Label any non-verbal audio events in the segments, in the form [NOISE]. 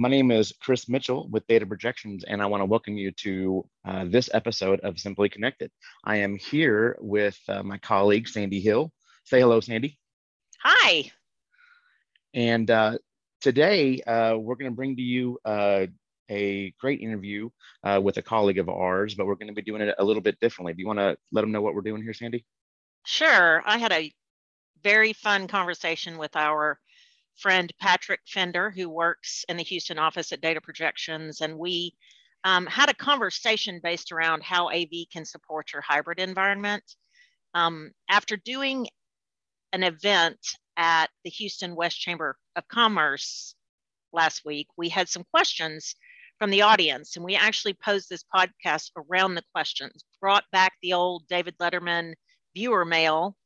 My name is Chris Mitchell with Data Projections, and I want to welcome you to uh, this episode of Simply Connected. I am here with uh, my colleague, Sandy Hill. Say hello, Sandy. Hi. And uh, today, uh, we're going to bring to you uh, a great interview uh, with a colleague of ours, but we're going to be doing it a little bit differently. Do you want to let them know what we're doing here, Sandy? Sure. I had a very fun conversation with our friend Patrick Fender, who works in the Houston office at Data Projections, and we um, had a conversation based around how AV can support your hybrid environment. Um, after doing an event at the Houston West Chamber of Commerce last week, we had some questions from the audience, and we actually posed this podcast around the questions, brought back the old David Letterman viewer mail,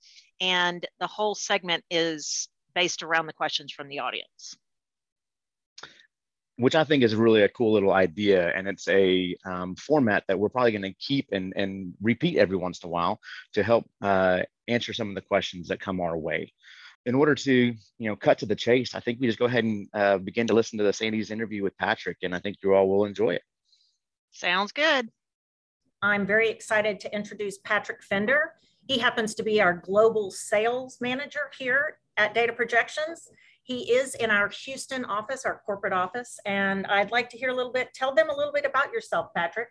and the whole segment is based around the questions from the audience. Which I think is really a cool little idea. And it's a um, format that we're probably going to keep and, and repeat every once in a while to help uh, answer some of the questions that come our way. In order to, you know, cut to the chase, I think we just go ahead and uh, begin to listen to the Sandy's interview with Patrick, and I think you all will enjoy it. Sounds good. I'm very excited to introduce Patrick Fender. He happens to be our global sales manager here at Data Projections. He is in our Houston office, our corporate office, and I'd like to hear a little bit, tell them a little bit about yourself, Patrick.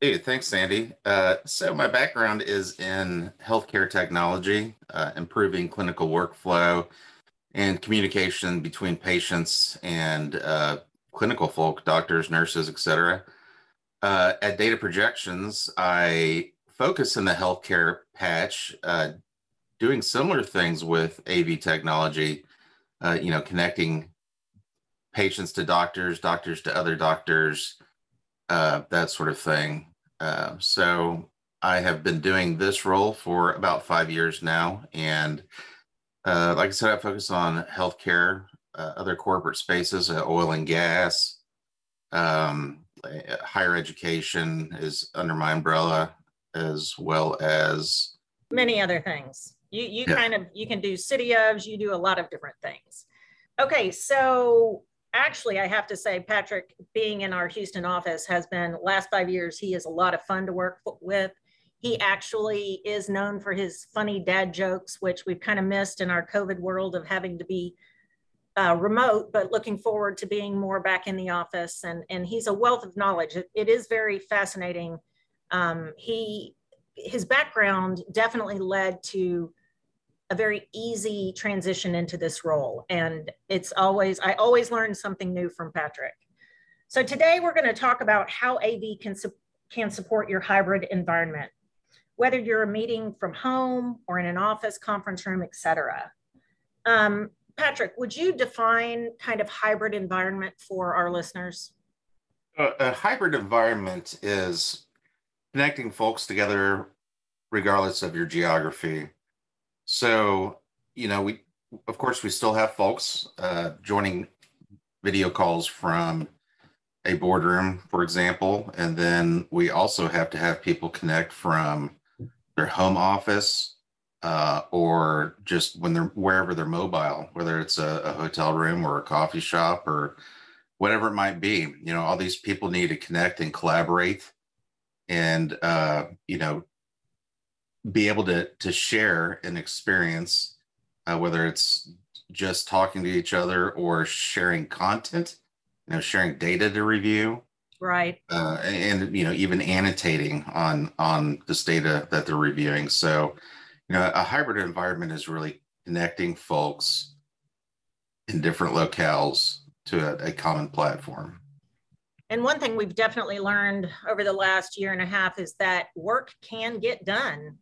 Hey, thanks, Sandy. Uh, so my background is in healthcare technology, uh, improving clinical workflow and communication between patients and uh, clinical folk, doctors, nurses, et cetera. Uh, at Data Projections, I focus in the healthcare patch, uh, doing similar things with AV technology, uh, you know, connecting patients to doctors, doctors to other doctors, uh, that sort of thing. Uh, so I have been doing this role for about five years now. And uh, like I said, I focus on healthcare, uh, other corporate spaces, uh, oil and gas, um, higher education is under my umbrella, as well as many other things. You you yeah. kind of you can do city ofs, you do a lot of different things. Okay, so actually I have to say Patrick being in our Houston office has been last 5 years he is a lot of fun to work with. He actually is known for his funny dad jokes which we've kind of missed in our COVID world of having to be uh, remote, but looking forward to being more back in the office. And, and he's a wealth of knowledge. it, it is very fascinating. Um, he, his background definitely led to a very easy transition into this role. And it's always, I always learn something new from Patrick. So today we're going to talk about how AV can, su can support your hybrid environment, whether you're a meeting from home or in an office, conference room, etc. Um, Patrick, would you define kind of hybrid environment for our listeners? A hybrid environment is connecting folks together regardless of your geography. So, you know, we, of course, we still have folks uh, joining video calls from a boardroom, for example. And then we also have to have people connect from their home office uh, or just when they're wherever they're mobile, whether it's a, a hotel room or a coffee shop or whatever it might be. You know, all these people need to connect and collaborate and, uh, you know, be able to to share an experience, uh, whether it's just talking to each other or sharing content, you know, sharing data to review, right? Uh, and you know, even annotating on on this data that they're reviewing. So, you know, a hybrid environment is really connecting folks in different locales to a, a common platform. And one thing we've definitely learned over the last year and a half is that work can get done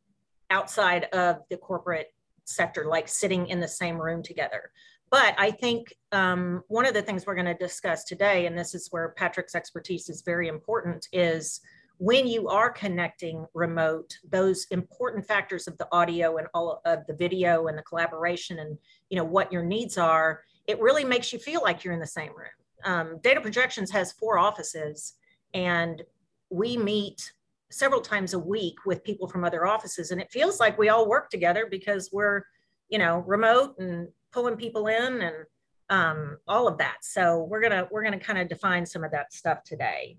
outside of the corporate sector, like sitting in the same room together. But I think um, one of the things we're going to discuss today, and this is where Patrick's expertise is very important, is when you are connecting remote, those important factors of the audio and all of the video and the collaboration and you know what your needs are, it really makes you feel like you're in the same room. Um, Data Projections has four offices, and we meet several times a week with people from other offices and it feels like we all work together because we're you know remote and pulling people in and um, all of that. So we're gonna we're gonna kind of define some of that stuff today.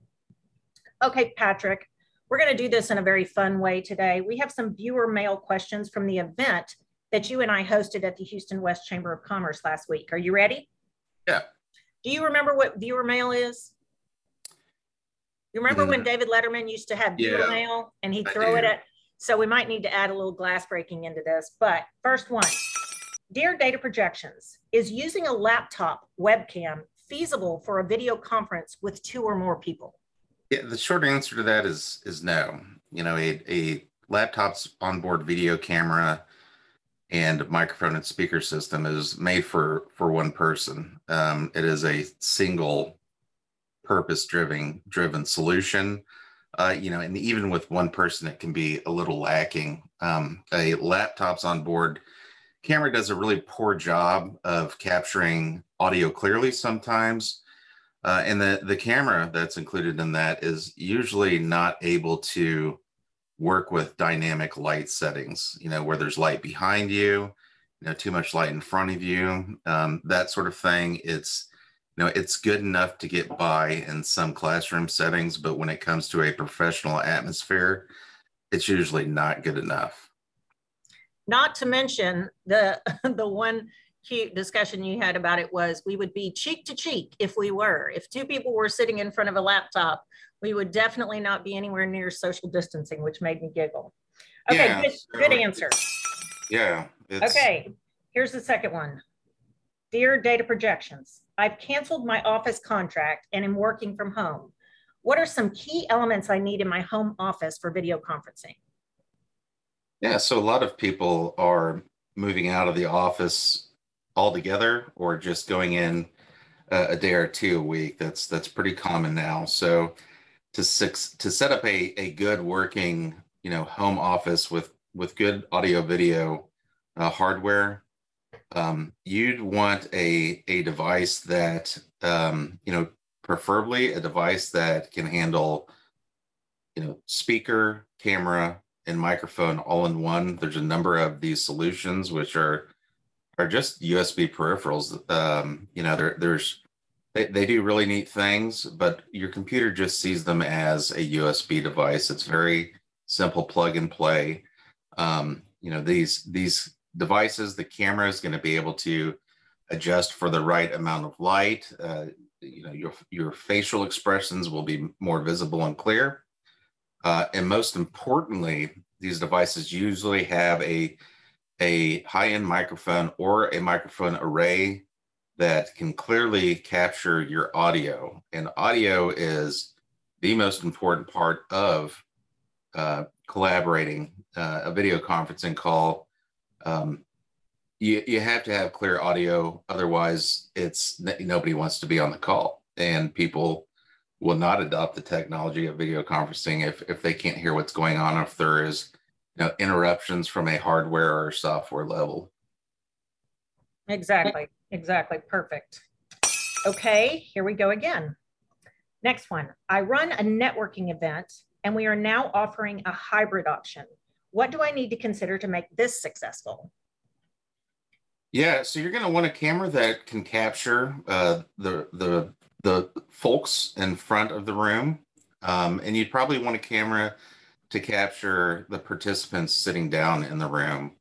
Okay, Patrick, we're gonna do this in a very fun way today. We have some viewer mail questions from the event that you and I hosted at the Houston West Chamber of Commerce last week. Are you ready? Yeah. Do you remember what viewer mail is? You remember when David Letterman used to have Yeah, mail and he'd throw it at, so we might need to add a little glass breaking into this, but first one. Dear Data Projections, is using a laptop webcam feasible for a video conference with two or more people? Yeah, the short answer to that is is no. You know, a, a laptop's onboard video camera and microphone and speaker system is made for for one person. Um, it is a single purpose driven driven solution. Uh, you know, and even with one person, it can be a little lacking. Um, a laptop's onboard camera does a really poor job of capturing audio clearly sometimes. Uh, and the, the camera that's included in that is usually not able to work with dynamic light settings, you know, where there's light behind you, you know, too much light in front of you, um, that sort of thing. It's, know, it's good enough to get by in some classroom settings, but when it comes to a professional atmosphere, it's usually not good enough. Not to mention the, [LAUGHS] the one cute discussion you had about it was we would be cheek to cheek if we were. If two people were sitting in front of a laptop, we would definitely not be anywhere near social distancing, which made me giggle. Okay, Yeah, good, so good answer. Yeah. It's, Okay, here's the second one. Dear Data Projections, I've canceled my office contract and am working from home. What are some key elements I need in my home office for video conferencing? Yeah, so a lot of people are moving out of the office altogether or just going in uh, a day or two a week. That's that's pretty common now. So to six to set up a, a good working, you know, home office with with good audio video uh, hardware, um, you'd want a a device that um, you know, preferably a device that can handle you know, speaker, camera, and microphone all in one. There's a number of these solutions which are are just USB peripherals. Um, you know, there, there's they, they do really neat things, but your computer just sees them as a USB device. It's very simple plug and play. Um, you know, these these devices, the camera is going to be able to adjust for the right amount of light. Uh, you know, your your facial expressions will be more visible and clear. Uh, and most importantly, these devices usually have a, a high-end microphone or a microphone array that can clearly capture your audio. And audio is the most important part of uh, collaborating uh, a video conferencing call. Um, you, you have to have clear audio, otherwise, it's nobody wants to be on the call, and people will not adopt the technology of video conferencing if, if they can't hear what's going on, if there is you know, interruptions from a hardware or software level. Exactly, exactly, perfect. Okay, here we go again. Next one, I run a networking event and we are now offering a hybrid option. What do I need to consider to make this successful? Yeah, so you're going to want a camera that can capture uh, the the the folks in front of the room, um, and you'd probably want a camera to capture the participants sitting down in the room.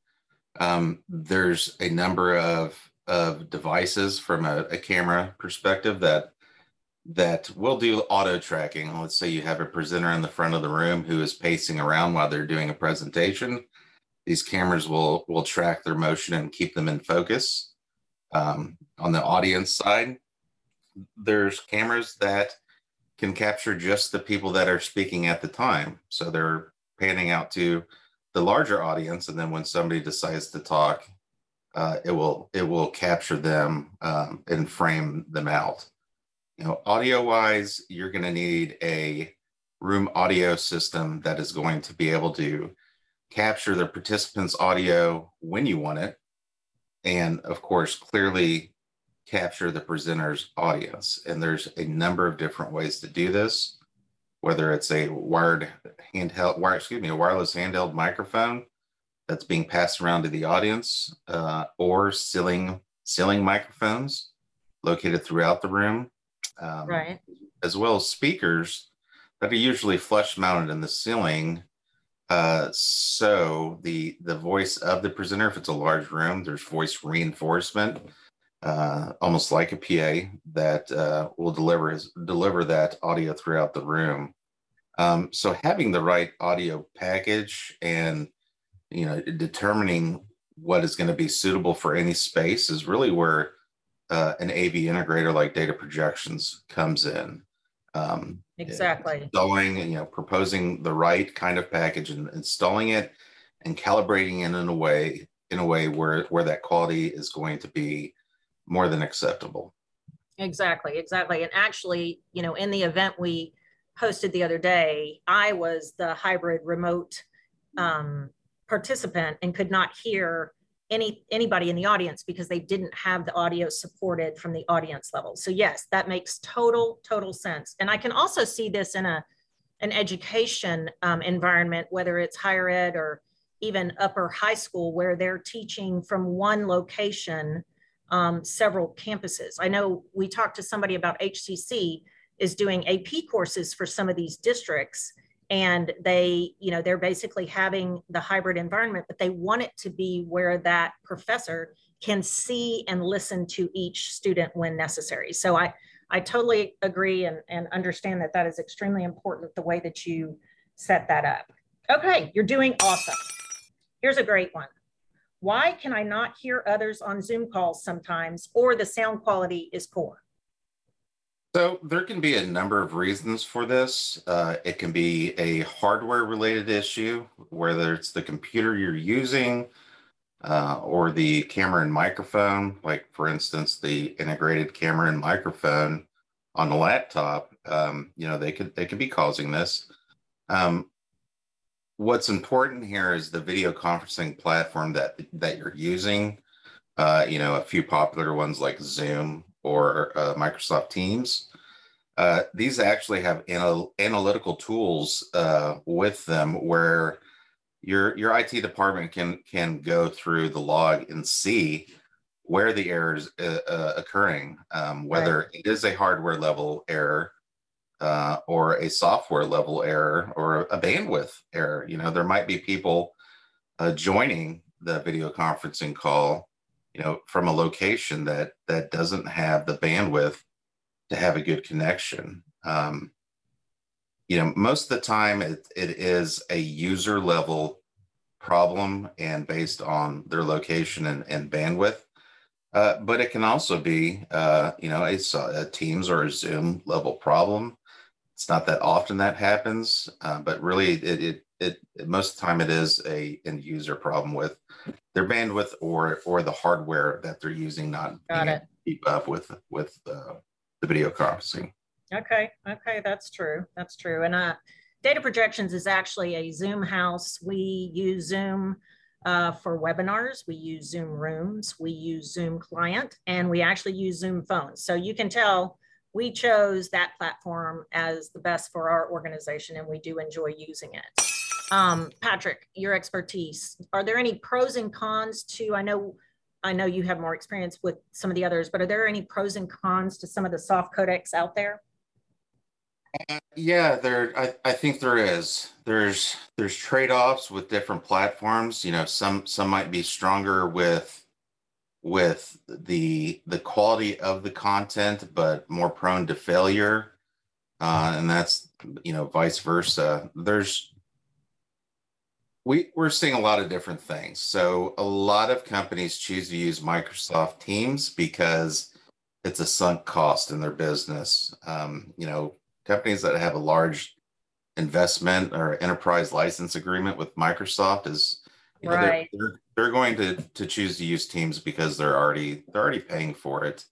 Um, there's a number of of devices from a, a camera perspective that that will do auto tracking. Let's say you have a presenter in the front of the room who is pacing around while they're doing a presentation these cameras will will track their motion and keep them in focus. Um, on the audience side, there's cameras that can capture just the people that are speaking at the time. So they're panning out to the larger audience, and then when somebody decides to talk, uh, it will it will capture them um, and frame them out. Know, audio wise, you're going to need a room audio system that is going to be able to capture the participants' audio when you want it, and of course, clearly capture the presenter's audience. And there's a number of different ways to do this, whether it's a wired handheld, wire, excuse me, a wireless handheld microphone that's being passed around to the audience, uh, or ceiling ceiling microphones. located throughout the room, um, right. as well as speakers that are usually flush mounted in the ceiling. Uh, so the the voice of the presenter, if it's a large room, there's voice reinforcement, uh, almost like a PA that uh, will deliver deliver that audio throughout the room. Um, so having the right audio package and you know determining what is going to be suitable for any space is really where uh, an AV integrator like Data Projections comes in. Um, exactly. Installing, you know, proposing the right kind of package and installing it and calibrating it in a way in a way where where that quality is going to be more than acceptable. Exactly, exactly. And actually, you know, in the event we hosted the other day, I was the hybrid remote um, participant and could not hear any anybody in the audience because they didn't have the audio supported from the audience level. So yes, that makes total total sense. And I can also see this in a an education um, environment, whether it's higher ed or even upper high school, where they're teaching from one location, um, several campuses. I know we talked to somebody about HCC is doing AP courses for some of these districts and they you know they're basically having the hybrid environment but they want it to be where that professor can see and listen to each student when necessary. So i i totally agree and, and understand that that is extremely important the way that you set that up. Okay you're doing awesome. Here's a great one. Why can i not hear others on zoom calls sometimes or the sound quality is poor so there can be a number of reasons for this. Uh, it can be a hardware related issue, whether it's the computer you're using uh, or the camera and microphone, like for instance, the integrated camera and microphone on the laptop, um, you know, they could, they could be causing this. Um, what's important here is the video conferencing platform that, that you're using. Uh, you know, a few popular ones like Zoom or uh, Microsoft Teams. Uh, these actually have anal- analytical tools uh, with them where your your IT department can can go through the log and see where the error is uh, uh, occurring, um, whether right. it is a hardware level error uh, or a software level error or a bandwidth error. You know, there might be people joining the video conferencing call you know, from a location that that doesn't have the bandwidth to have a good connection. Um, you know, most of the time it, it is a user level problem and based on their location and, and bandwidth. Uh, but it can also be, uh, you know, a, a, Teams or a Zoom level problem. It's not that often that happens, uh, but really, it, it, it most of the time it is a end user problem with their bandwidth or or the hardware that they're using not keep up with with uh, the video conferencing. Okay, okay, that's true. That's true. And uh, data projections is actually a Zoom house. We use Zoom uh, for webinars. We use Zoom rooms. We use Zoom client, and we actually use Zoom phones. So you can tell we chose that platform as the best for our organization, and we do enjoy using it. Um, Patrick, your expertise, are there any pros and cons to, I know, I know you have more experience with some of the others, but are there any pros and cons to some of the soft codecs out there? Uh, yeah, there. I, I think there is. There's there's trade-offs with different platforms. You know, some some might be stronger with with the the quality of the content, but more prone to failure, uh, and that's you know vice versa. There's we, we're seeing a lot of different things. So a lot of companies choose to use Microsoft Teams because it's a sunk cost in their business. Um, you know, companies that have a large investment or enterprise license agreement with Microsoft is you know, right. they're, they're, they're going to to choose to use Teams because they're already they're already paying for it.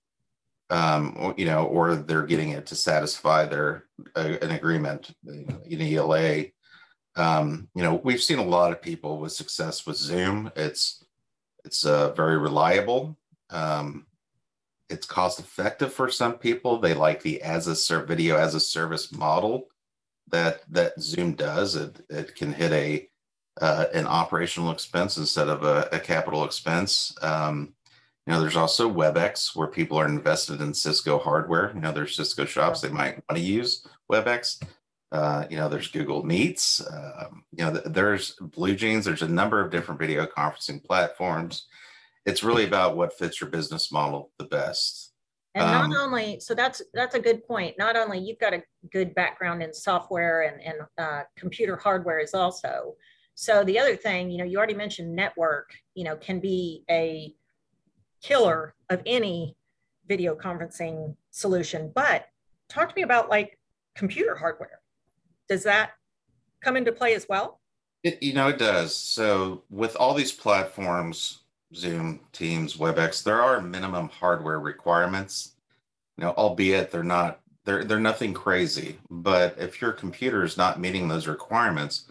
Um, you know, or they're getting it to satisfy their uh, an agreement, an ELA um, you know, we've seen a lot of people with success with Zoom. It's it's uh, very reliable. Um, it's cost effective for some people. They like the as a ser- video as a service model that that Zoom does. It it can hit a uh, an operational expense instead of a, a capital expense. Um, You know, there's also WebEx where people are invested in Cisco hardware. You know, there's Cisco shops they might want to use WebEx. Uh, you know, there's Google Meets. Um, you know, there's BlueJeans. There's a number of different video conferencing platforms. It's really about what fits your business model the best. And um, not only, so that's that's a good point. Not only you've got a good background in software and, and uh, computer hardware is also. So the other thing, you know, you already mentioned network, you know, can be a killer of any video conferencing solution. But talk to me about like computer hardware. Does that come into play as well? It, you know, it does. So with all these platforms, Zoom, Teams, WebEx, there are minimum hardware requirements. You know, albeit they're not they're they're nothing crazy. But if your computer is not meeting those requirements,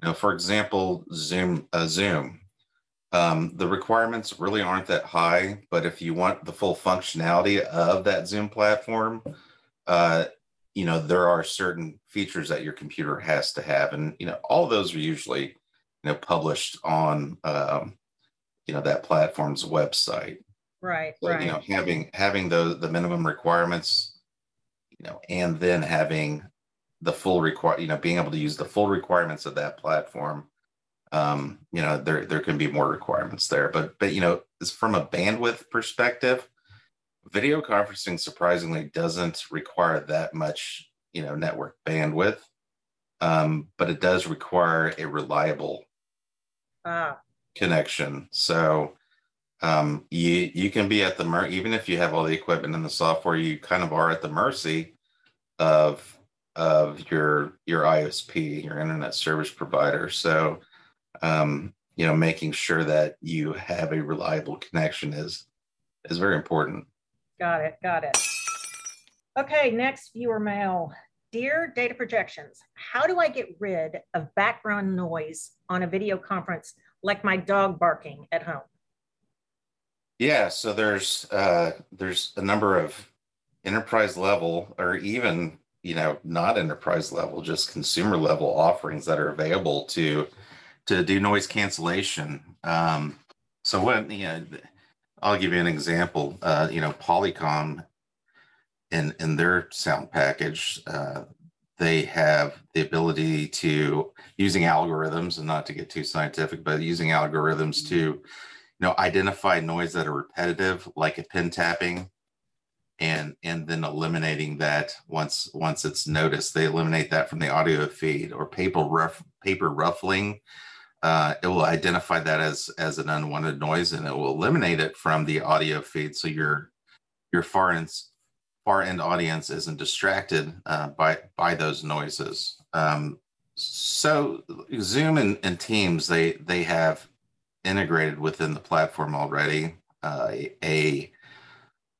you know, for example, Zoom, uh, Zoom, um, the requirements really aren't that high. But if you want the full functionality of that Zoom platform, uh, you know, there are certain features that your computer has to have, and you know, all those are usually you know published on um, you know that platform's website. Right so, right you know having having those the minimum requirements you know and then having the full require you know being able to use the full requirements of that platform um you know there there can be more requirements there. But but you know it's from a bandwidth perspective video conferencing surprisingly doesn't require that much you know network bandwidth um but it does require a reliable ah connection. So um, you you can be at the mer even if you have all the equipment and the software, you kind of are at the mercy of of your your ISP, your internet service provider. So um, you know, making sure that you have a reliable connection is is very important. Got it. Got it. Okay, next viewer mail. Dear Data Projections, how do I get rid of background noise on a video conference like my dog barking at home? Yeah, so there's uh, there's a number of enterprise level or even you know not enterprise level, just consumer level offerings that are available to to do noise cancellation. Um, so what you know, I'll give you an example. Uh, you know, Polycom in in their sound package, uh, they have the ability to using algorithms and not to get too scientific but using algorithms to you know identify noise that are repetitive like a pin tapping and and then eliminating that once once it's noticed they eliminate that from the audio feed or paper paper ruffling uh, it will identify that as as an unwanted noise and it will eliminate it from the audio feed so your your far end far end audience isn't distracted uh, by by those noises. Um, so Zoom and, and, Teams they they have integrated within the platform already uh, a, a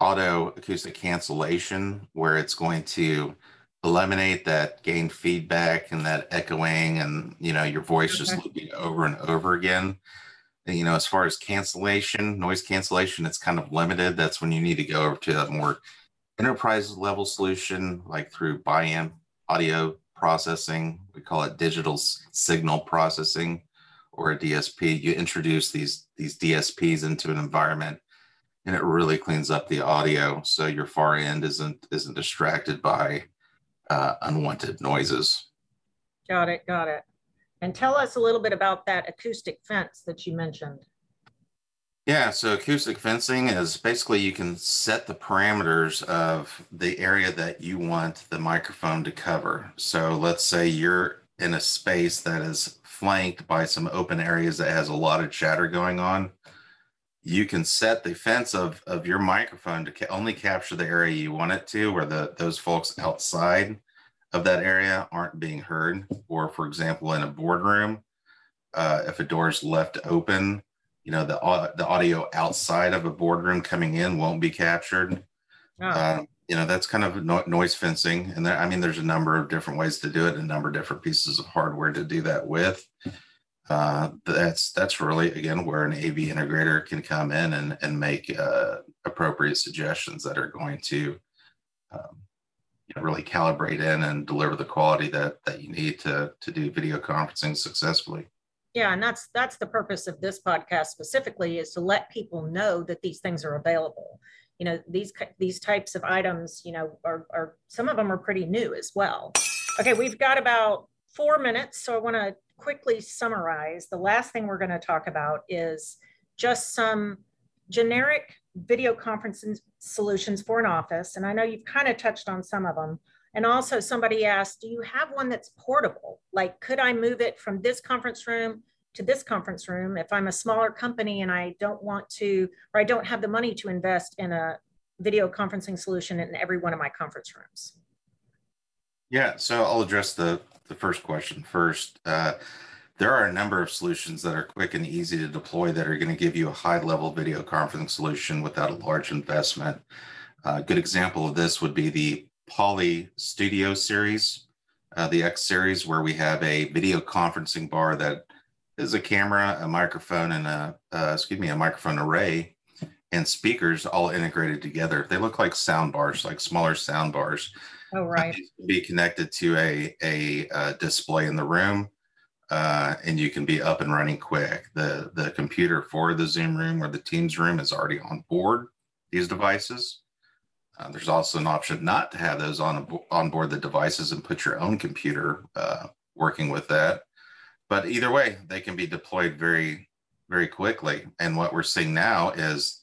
auto acoustic cancellation where it's going to eliminate that gain feedback and that echoing and you know your voice okay. just looping over and over again you know as far as cancellation noise cancellation it's kind of limited that's when you need to go over to a more enterprise level solution, like through Biamp audio processing. We call it digital signal processing or a DSP. You introduce these, these DSPs into an environment and it really cleans up the audio so your far end isn't isn't distracted by uh, unwanted noises. Got it, got it. And tell us a little bit about that acoustic fence that you mentioned. Yeah, so acoustic fencing is basically you can set the parameters of the area that you want the microphone to cover. So let's say you're in a space that is flanked by some open areas that has a lot of chatter going on. You can set the fence of, of your microphone to ca- only capture the area you want it to, where the those folks outside of that area aren't being heard. Or, for example, in a boardroom, uh, if a door is left open, you know the the audio outside of a boardroom coming in won't be captured. Oh. Uh, you know that's kind of no, noise fencing, and there, I mean there's a number of different ways to do it, a number of different pieces of hardware to do that with. Uh, that's that's really again where an AV integrator can come in and and make uh, appropriate suggestions that are going to um, really calibrate in and deliver the quality that that you need to to do video conferencing successfully. Yeah, and that's that's the purpose of this podcast specifically is to let people know that these things are available. You know, these these types of items, you know, are, are some of them are pretty new as well. Okay, we've got about four minutes, so I want to quickly summarize. The last thing we're going to talk about is just some generic video conferencing solutions for an office. And I know you've kind of touched on some of them. And also somebody asked, do you have one that's portable? Like, could I move it from this conference room to this conference room if I'm a smaller company and I don't want to, or I don't have the money to invest in a video conferencing solution in every one of my conference rooms? Yeah, so I'll address the, the first question first. Uh, there are a number of solutions that are quick and easy to deploy that are going to give you a high level video conferencing solution without a large investment. A good example of this would be the Poly Studio series, uh, the X series, where we have a video conferencing bar that is a camera, a microphone, and a uh, excuse me, a microphone array and speakers all integrated together. They look like sound bars, like smaller sound bars. Oh, right. Be connected to a, a, a uh, display in the room uh, and you can be up and running quick. The, the computer for the Zoom room or the Teams room is already on board these devices. Uh, there's also an option not to have those on, on board the devices and put your own computer uh, working with that. But either way, they can be deployed very, very quickly. And what we're seeing now is,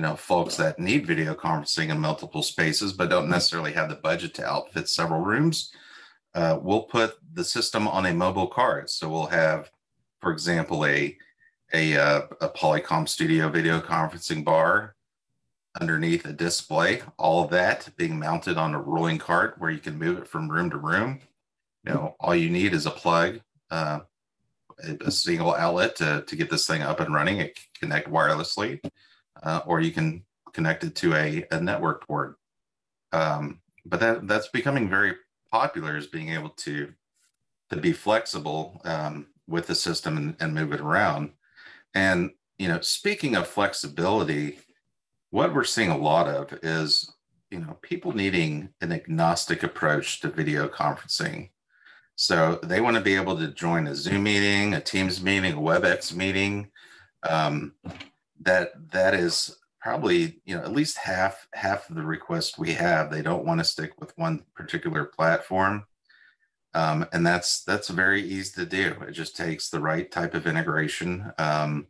you know, folks that need video conferencing in multiple spaces, but don't necessarily have the budget to outfit several rooms uh, we'll put the system on a mobile card. So we'll have, for example, a a, uh, a Polycom Studio video conferencing bar underneath a display. All of that being mounted on a rolling cart where you can move it from room to room. You know, all you need is a plug, uh, a single outlet to, to get this thing up and running. It connect wirelessly, uh, or you can connect it to a, a network port. Um, but that that's becoming very popular is being able to to be flexible um, with the system and, and move it around. And you know, speaking of flexibility, what we're seeing a lot of is you know people needing an agnostic approach to video conferencing. So they want to be able to join a Zoom meeting, a Teams meeting, a WebEx meeting. Um, that that is probably you know at least half half of the requests we have. They don't want to stick with one particular platform. Um, and that's that's very easy to do. It just takes the right type of integration um,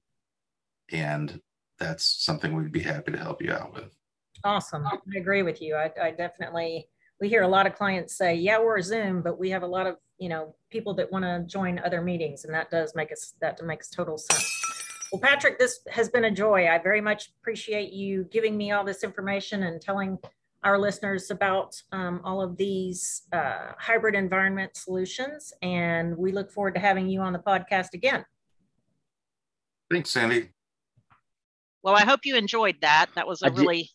and that's something we'd be happy to help you out with. Awesome. I agree with you. I, I definitely we hear a lot of clients say yeah we're zoom but we have a lot of you know people that want to join other meetings and that does make us that makes total sense well, Patrick, this has been a joy. I very much appreciate you giving me all this information and telling our listeners about um, all of these uh, hybrid environment solutions. And we look forward to having you on the podcast again. Thanks, Sandy. Well, I hope you enjoyed that. That was a I really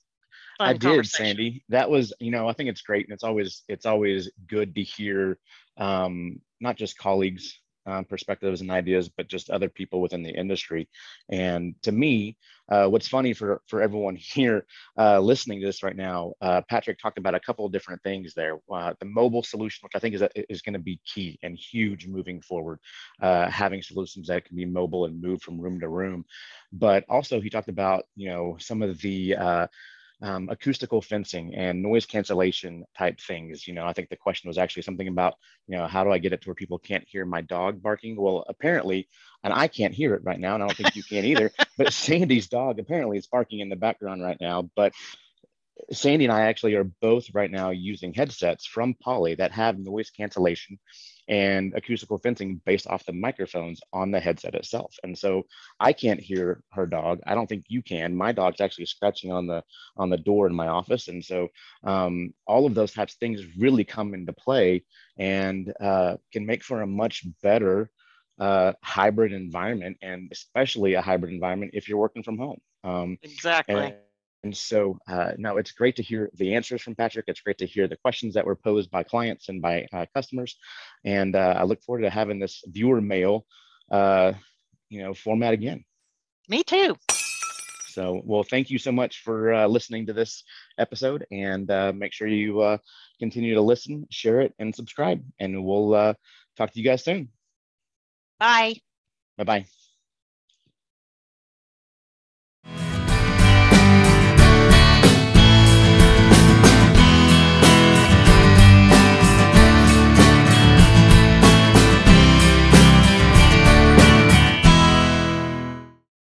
did, I did, Sandy. That was, you know, I think it's great, and it's always it's always good to hear um, not just colleagues um, perspectives and ideas, but just other people within the industry. And to me, uh, what's funny for for everyone [LAUGHS] here uh, listening to this right now, uh, Patrick talked about a couple of different things there. Uh, the mobile solution, which I think is is going to be key and huge moving forward, uh, having solutions that can be mobile and move from room to room. But also, he talked about you know some of the uh, um, acoustical fencing and noise cancellation type things. You know, I think the question was actually something about, you know, how do I get it to where people can't hear my dog barking? Well, apparently, and I can't hear it right now, and I don't think you can either, [LAUGHS] but Sandy's dog apparently is barking in the background right now. But Sandy and I actually are both right now using headsets from Poly that have noise cancellation and acoustical fencing based off the microphones on the headset itself. And so I can't hear her dog. I don't think you can. My dog's actually scratching on the on the door in my office. And so um, all of those types of things really come into play and uh, can make for a much better uh, hybrid environment and especially a hybrid environment if you're working from home. Um, exactly. And, and so, uh, no, it's great to hear the answers from Patrick. It's great to hear the questions that were posed by clients and by uh, customers. And uh, I look forward to having this viewer mail, uh, you know, format again. Me too. So, well, thank you so much for uh, listening to this episode, and uh, make sure you continue to listen, share it, and subscribe. And we'll talk to you guys soon. Bye. Bye bye.